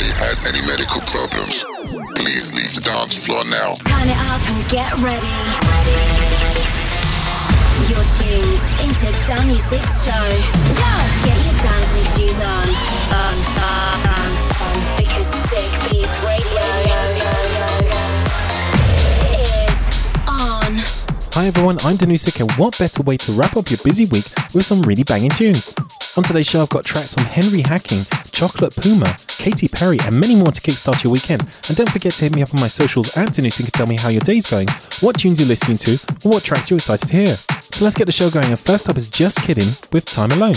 anybody has any medical problems, please leave the dance floor now. Turn it up and get ready. ready. You're tuned into Danusik's show. Get your dancing shoes on. On, on, on, on. Because Sick Beats Radio Hi everyone, I'm Danusik and what better way to wrap up your busy week with some really banging tunes. On today's show I've got tracks from Henry Hacking, Chocolate Puma, Katy Perry and many more to kickstart your weekend. And don't forget to hit me up on my socials at Danusik and tell me how your day's going, what tunes you're listening to, or what tracks you're excited to hear. So let's get the show going and first up is Just Kidding with Time Alone.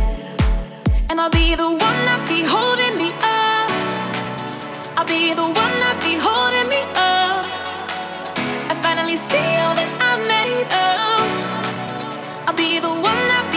I'll be the one that be holding me up. I'll be the one that be holding me up. I finally see all that I made of. I'll be the one that.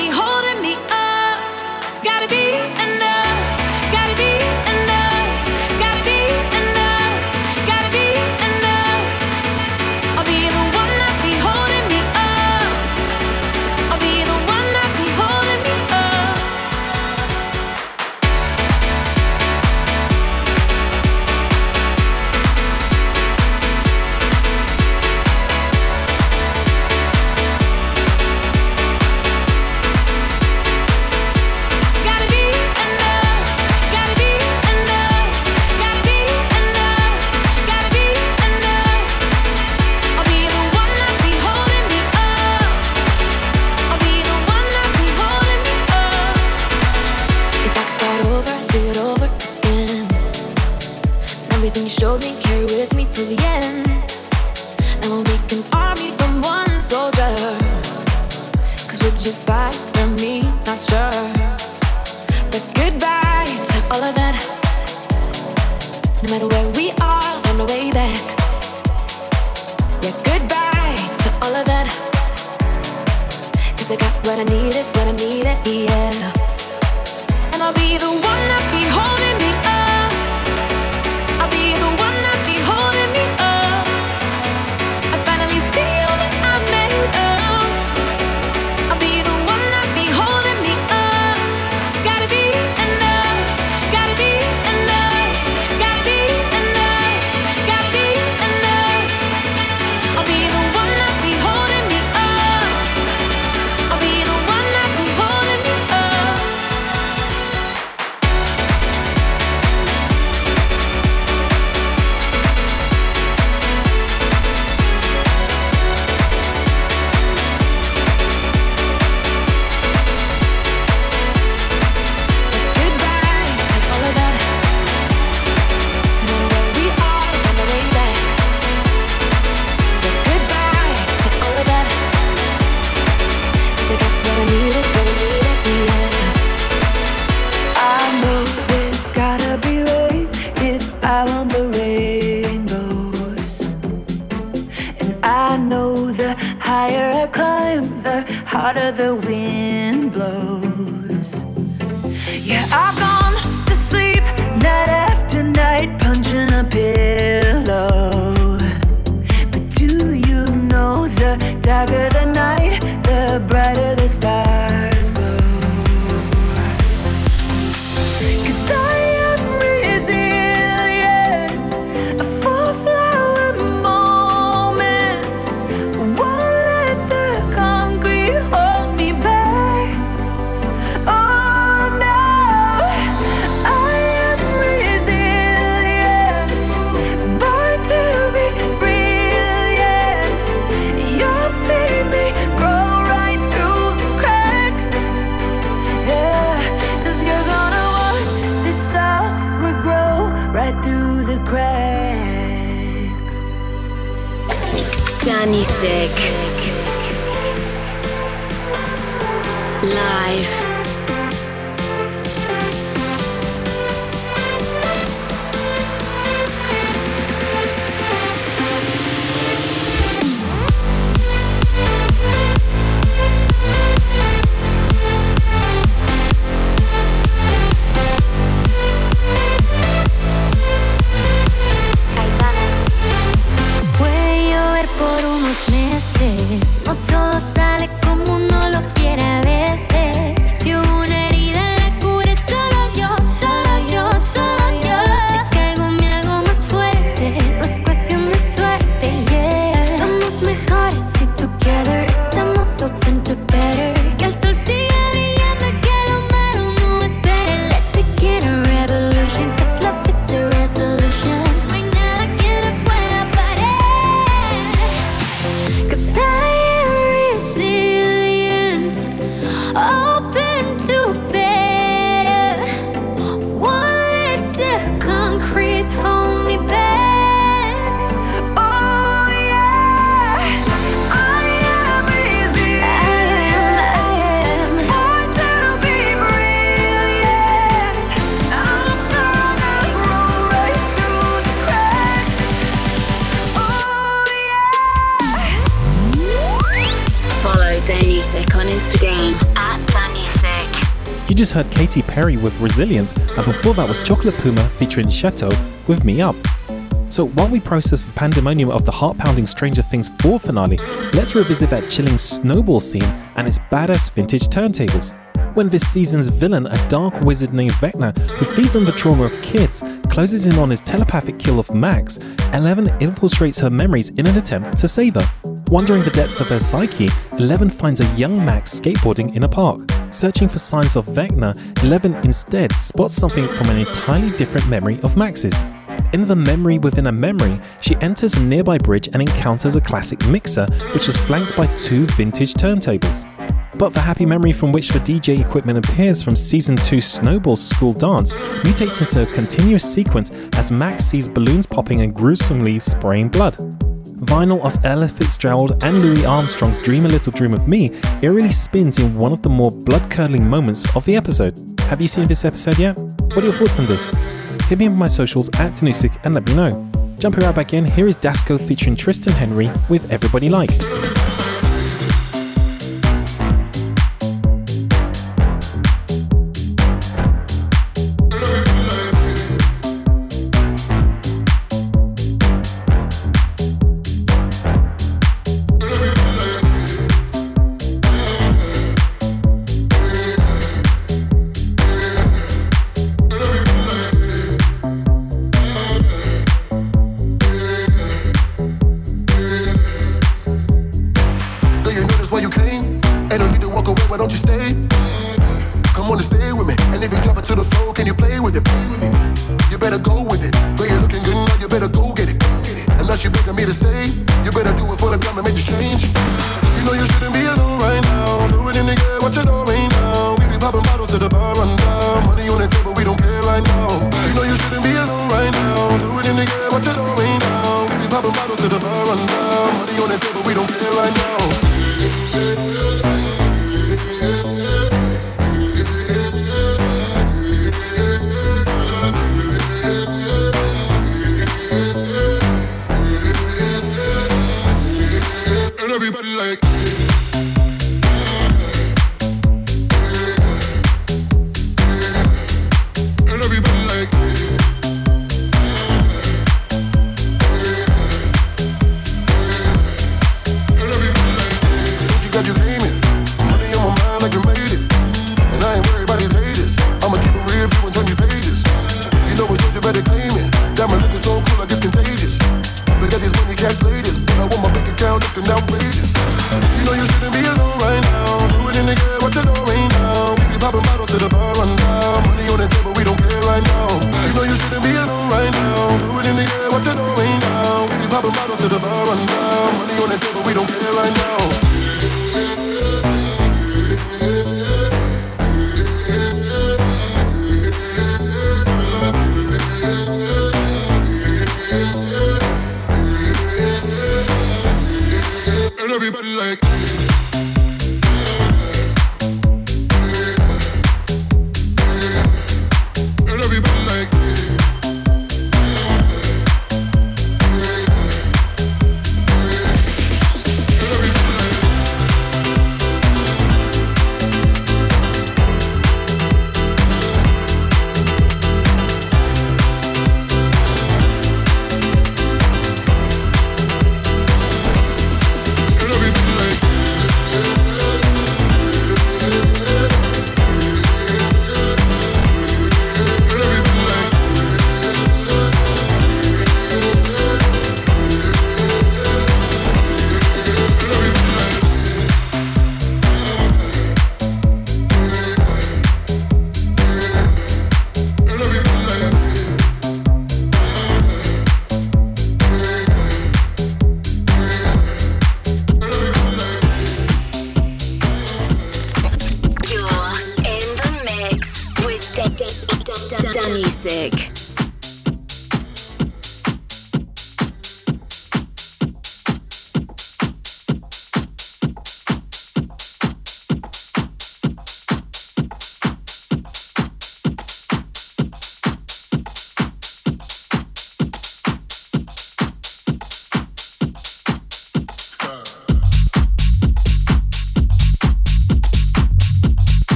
Yeah, I've heard Katy Perry with Resilient, and before that was Chocolate Puma featuring Chateau with Me Up. So while we process the pandemonium of the heart-pounding Stranger Things 4 finale, let's revisit that chilling snowball scene and its badass vintage turntables. When this season's villain, a dark wizard named Vecna, who feeds on the trauma of kids, closes in on his telepathic kill of Max, Eleven infiltrates her memories in an attempt to save her. Wandering the depths of her psyche, Eleven finds a young Max skateboarding in a park. Searching for signs of Vecna, Eleven instead spots something from an entirely different memory of Max's. In the memory within a memory, she enters a nearby bridge and encounters a classic mixer, which is flanked by two vintage turntables. But the happy memory from which the DJ equipment appears from season 2 Snowball's school dance mutates into a continuous sequence as Max sees balloons popping and gruesomely spraying blood. Vinyl of Ella Fitzgerald and Louis Armstrong's Dream a Little Dream of Me eerily spins in one of the more blood curdling moments of the episode. Have you seen this episode yet? What are your thoughts on this? Hit me up on my socials at Danusik and let me know. Jumping right back in, here is Dasco featuring Tristan Henry with Everybody Like.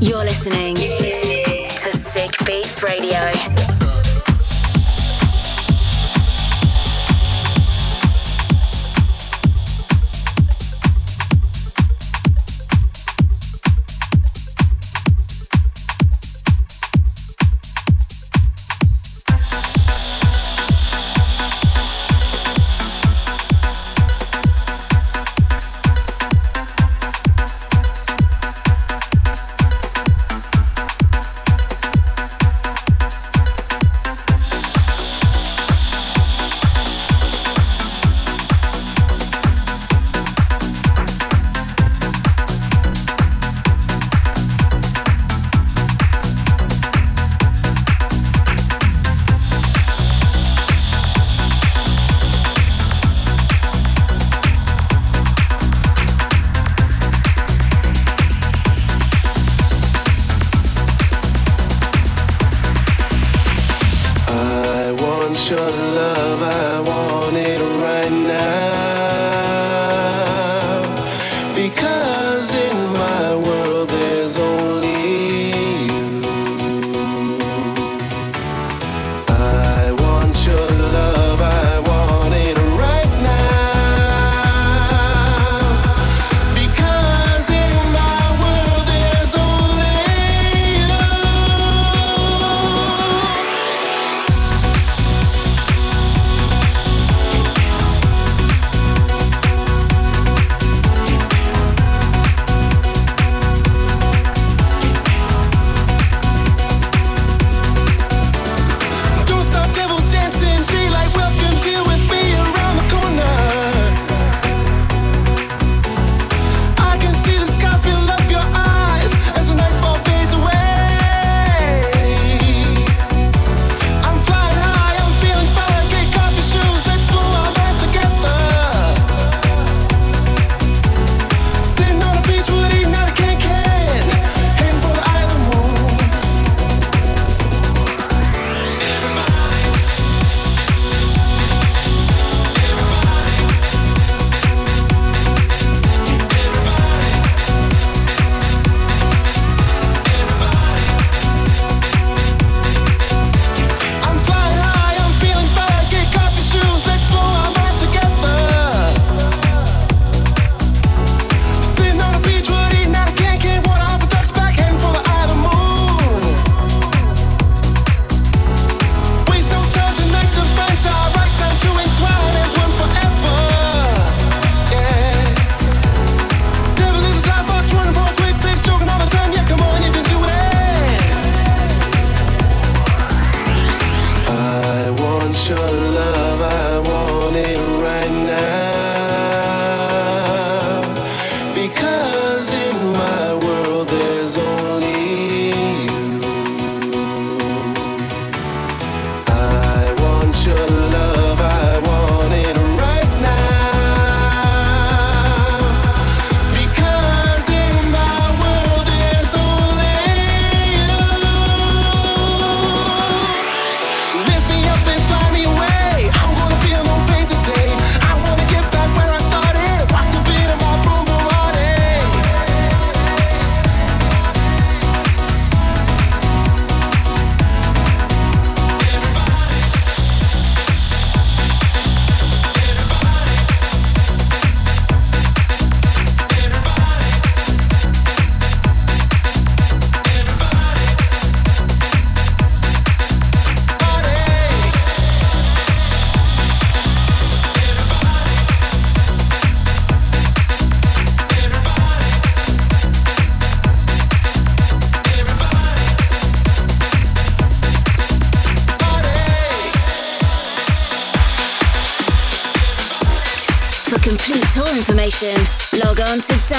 You're listening to Sick Beats Radio.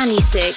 96.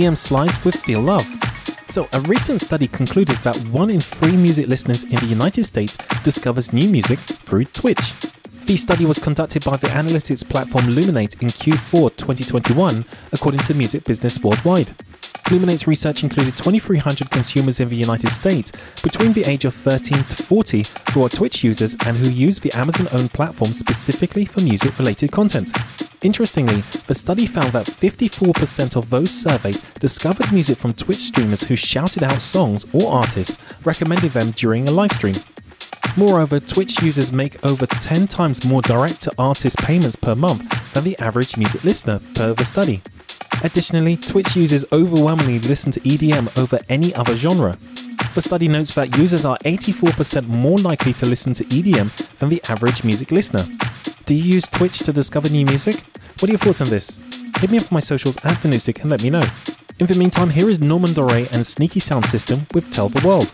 DM Slides with Feel Love. So, a recent study concluded that one in three music listeners in the United States discovers new music through Twitch. The study was conducted by the analytics platform Luminate in Q4 2021, according to Music Business Worldwide. Luminate's research included 2,300 consumers in the United States between the age of 13 to 40 who are Twitch users and who use the Amazon owned platform specifically for music related content. Interestingly, the study found that 54% of those surveyed discovered music from Twitch streamers who shouted out songs or artists, recommending them during a live stream. Moreover, Twitch users make over 10 times more direct to artist payments per month than the average music listener, per the study. Additionally, Twitch users overwhelmingly listen to EDM over any other genre. The study notes that users are 84% more likely to listen to EDM than the average music listener. Do you use Twitch to discover new music? What are your thoughts on this? Hit me up on my socials at Danusik and let me know. In the meantime, here is Norman Doray and Sneaky Sound System with Tell the World.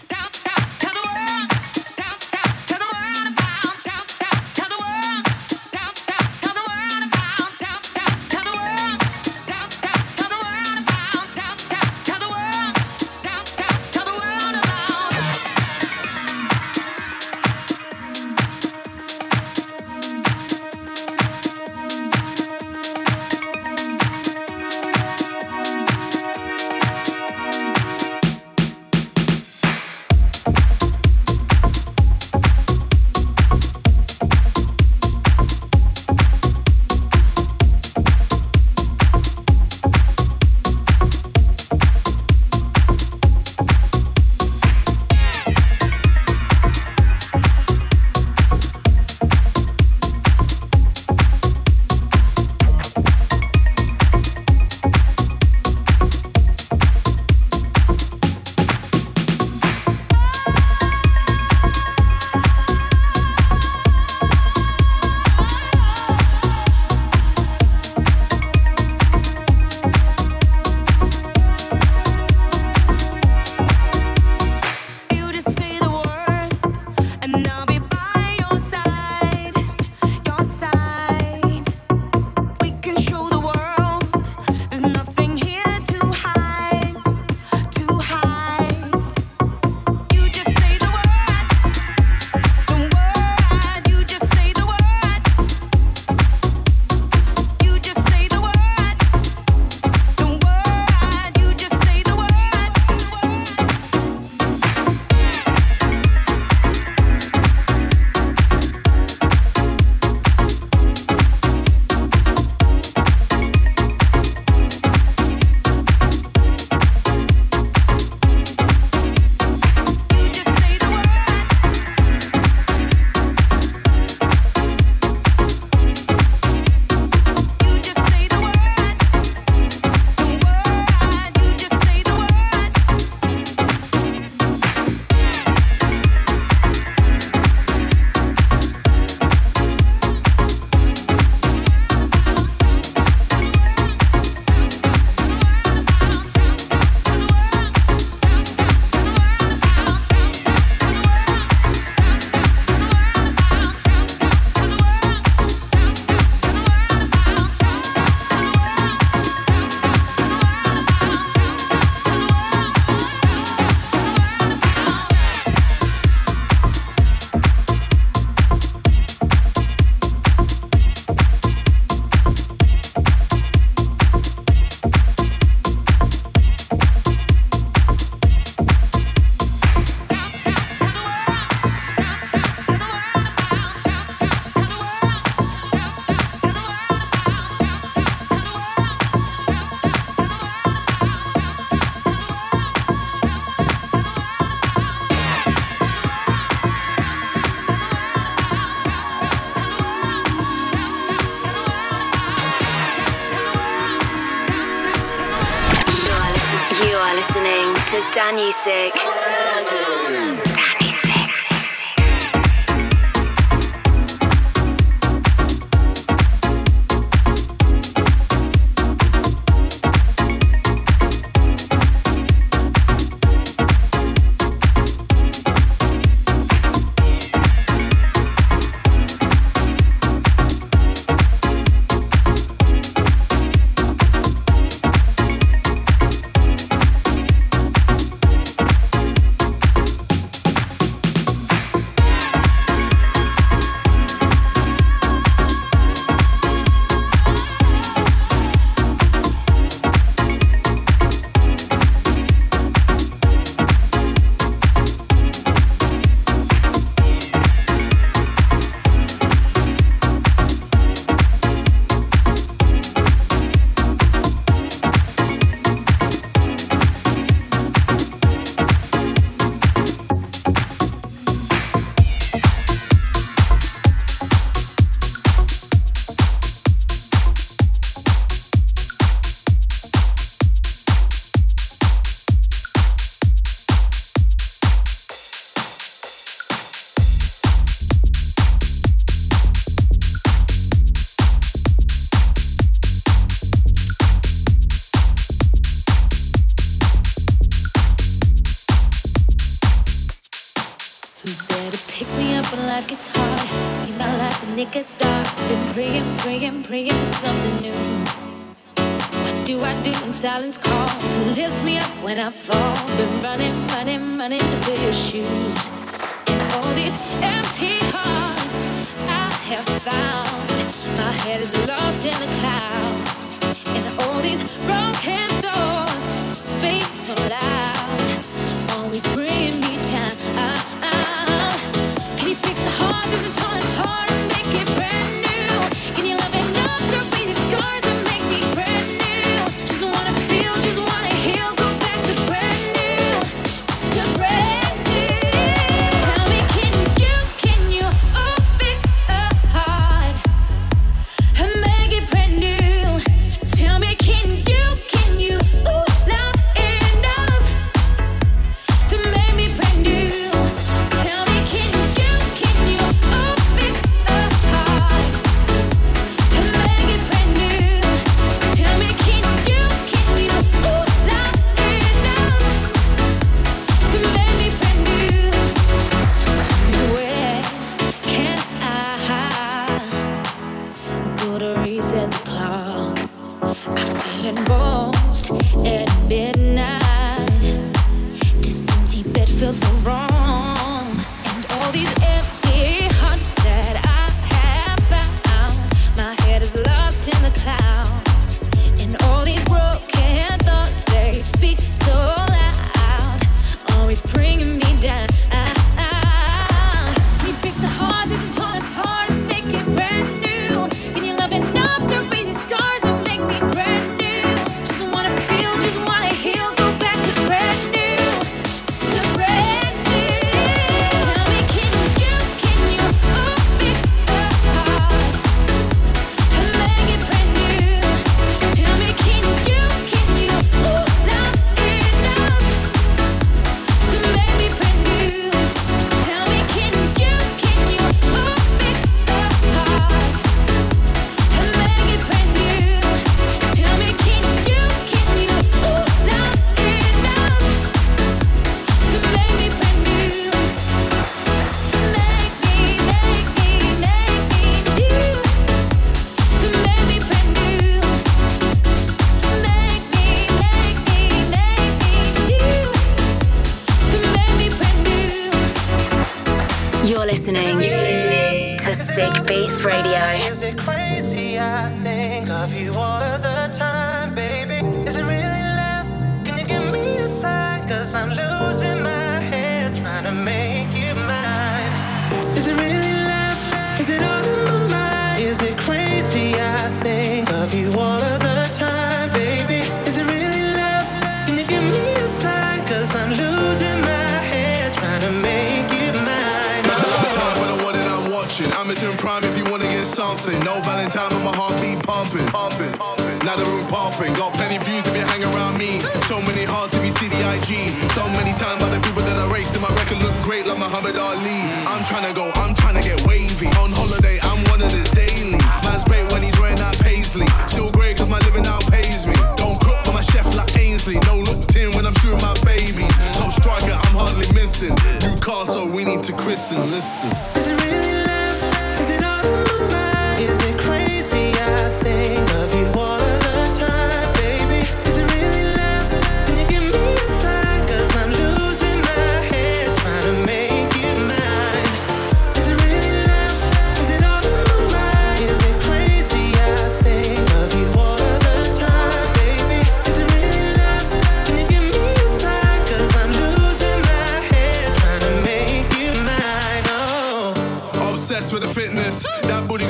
listen, listen.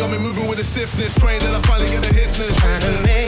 got me moving with a stiffness. Praying that I finally get a hit.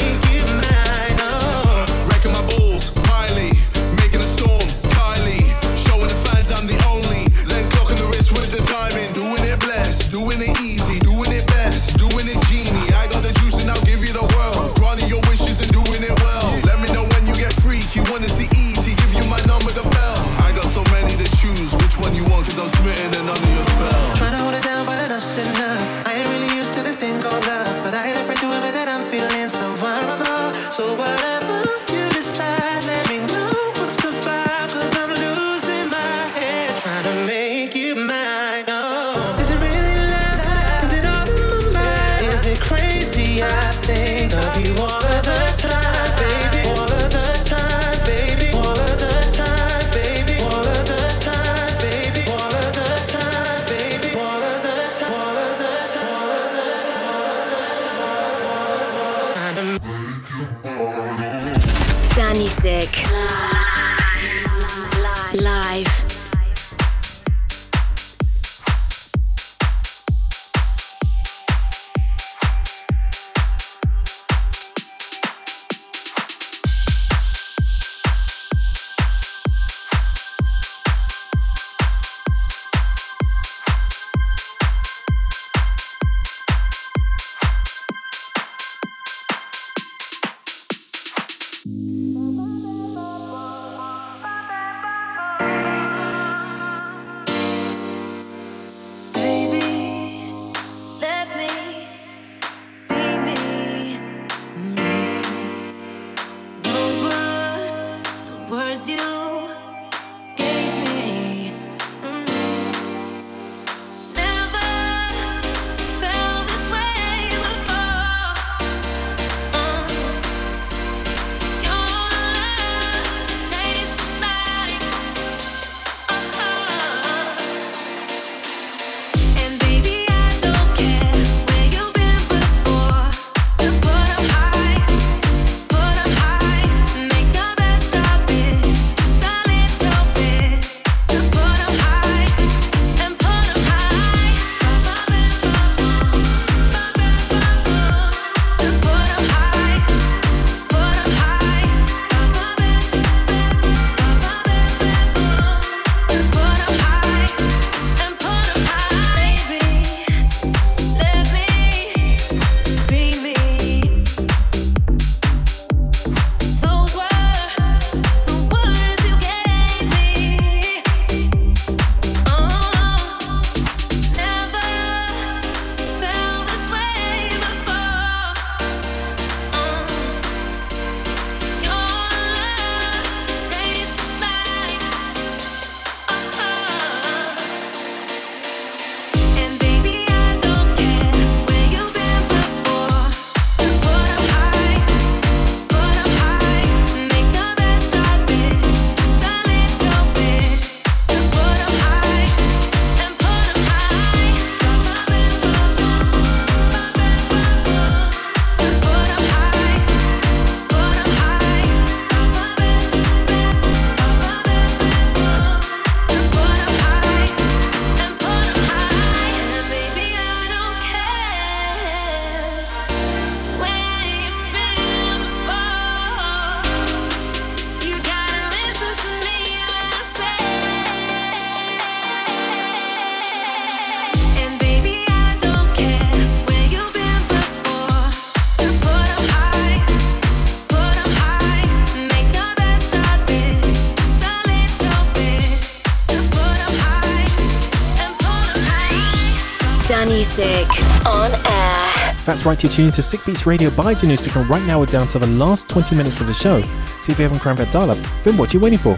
That's right, you're tuning to Sick Beats Radio by Danusik, and right now we're down to the last 20 minutes of the show. So if you haven't crammed that dial up, then what are you waiting for?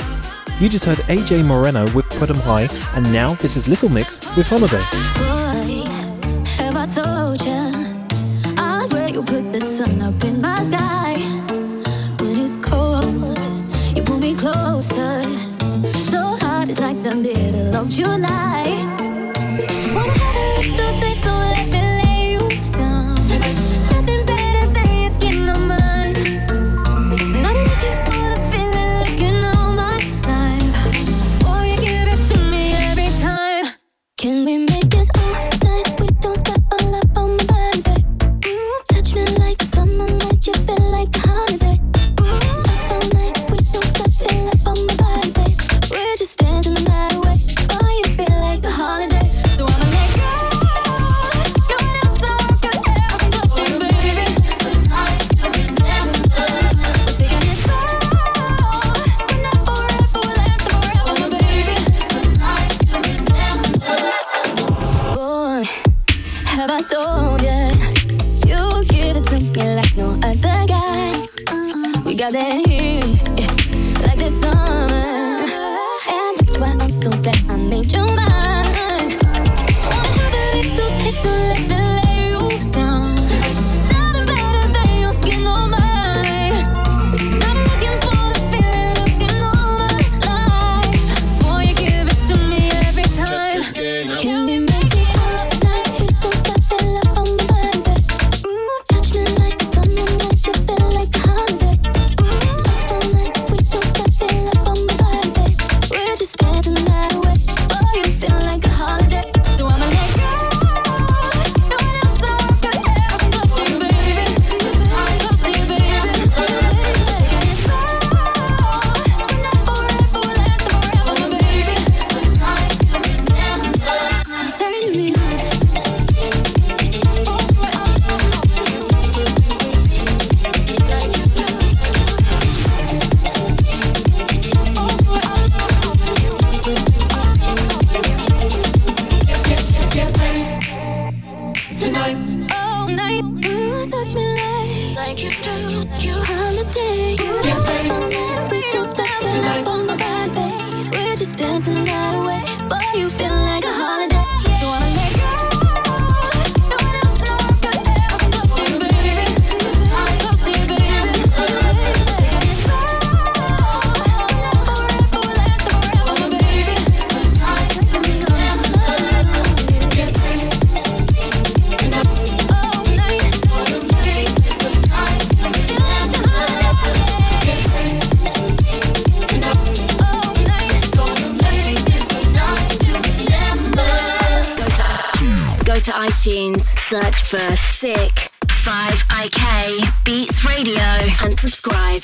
You just heard AJ Moreno with Put 'em High, and now this is Little Mix with Holiday. Boy, have I told you? I swear you put the sun up in my sky. When it's cold, you pull me closer. So hot, it's like the middle of July. Beats Radio and subscribe.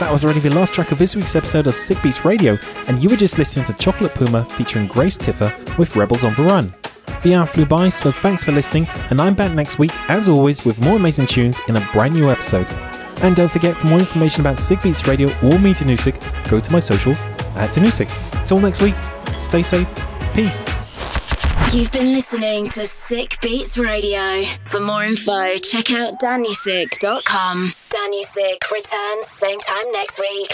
That was already the last track of this week's episode of Sick Beats Radio, and you were just listening to Chocolate Puma featuring Grace Tiffer with Rebels on the Run. The hour flew by, so thanks for listening, and I'm back next week, as always, with more amazing tunes in a brand new episode. And don't forget, for more information about Sick Beats Radio or me, Danusik, go to my socials at Danusik. Till next week, stay safe, peace. You've been listening to Sick Beats Radio. For more info, check out danusik.com. Danusik returns same time next week.